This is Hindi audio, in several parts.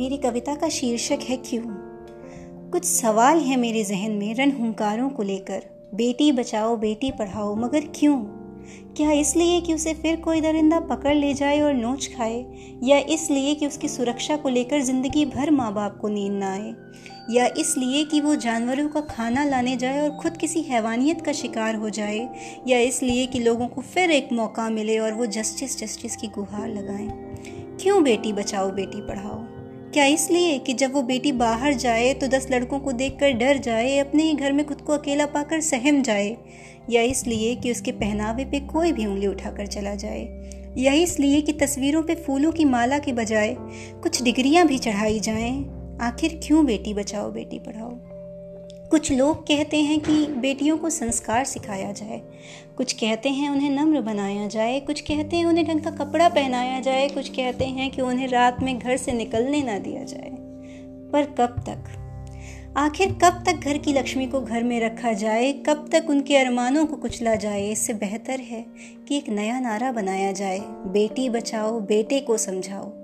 मेरी कविता का शीर्षक है क्यों? कुछ सवाल है मेरे जहन में रन हुंकारों को लेकर। बेटी बचाओ, बेटी पढ़ाओ, मगर क्यों? क्या इसलिए कि उसे फिर कोई दरिंदा पकड़ ले जाए और नोच खाए? या इसलिए कि उसकी सुरक्षा को लेकर ज़िंदगी भर माँ बाप को नींद ना आए? या इसलिए कि वो जानवरों का खाना लाने जाए और खुद किसी हैवानियत का शिकार हो जाए? या इसलिए कि लोगों को फिर एक मौका मिले और वो जस्टिस जस्टिस की गुहार लगाएँ? क्यों बेटी बचाओ, बेटी पढ़ाओ? क्या इसलिए कि जब वो बेटी बाहर जाए तो दस लड़कों को देखकर डर जाए, अपने ही घर में खुद को अकेला पाकर सहम जाए, या इसलिए कि उसके पहनावे पे कोई भी उंगली उठाकर चला जाए, या इसलिए कि तस्वीरों पे फूलों की माला के बजाय कुछ डिग्रियाँ भी चढ़ाई जाएँ। आखिर क्यों बेटी बचाओ, बेटी पढ़ाओ? कुछ लोग कहते हैं कि बेटियों को संस्कार सिखाया जाए। कुछ कहते हैं उन्हें नम्र बनाया जाए। कुछ कहते हैं उन्हें ढंग का कपड़ा पहनाया जाए। कुछ कहते हैं कि उन्हें रात में घर से निकलने ना दिया जाए। पर कब तक? आखिर कब तक घर की लक्ष्मी को घर में रखा जाए? कब तक उनके अरमानों को कुचला जाए? इससे बेहतर है कि एक नया नारा बनाया जाए। बेटी बचाओ, बेटे को समझाओ।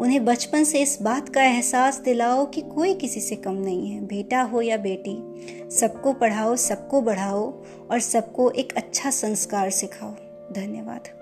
उन्हें बचपन से इस बात का एहसास दिलाओ कि कोई किसी से कम नहीं है, बेटा हो या बेटी। सबको पढ़ाओ, सबको बढ़ाओ और सबको एक अच्छा संस्कार सिखाओ। धन्यवाद।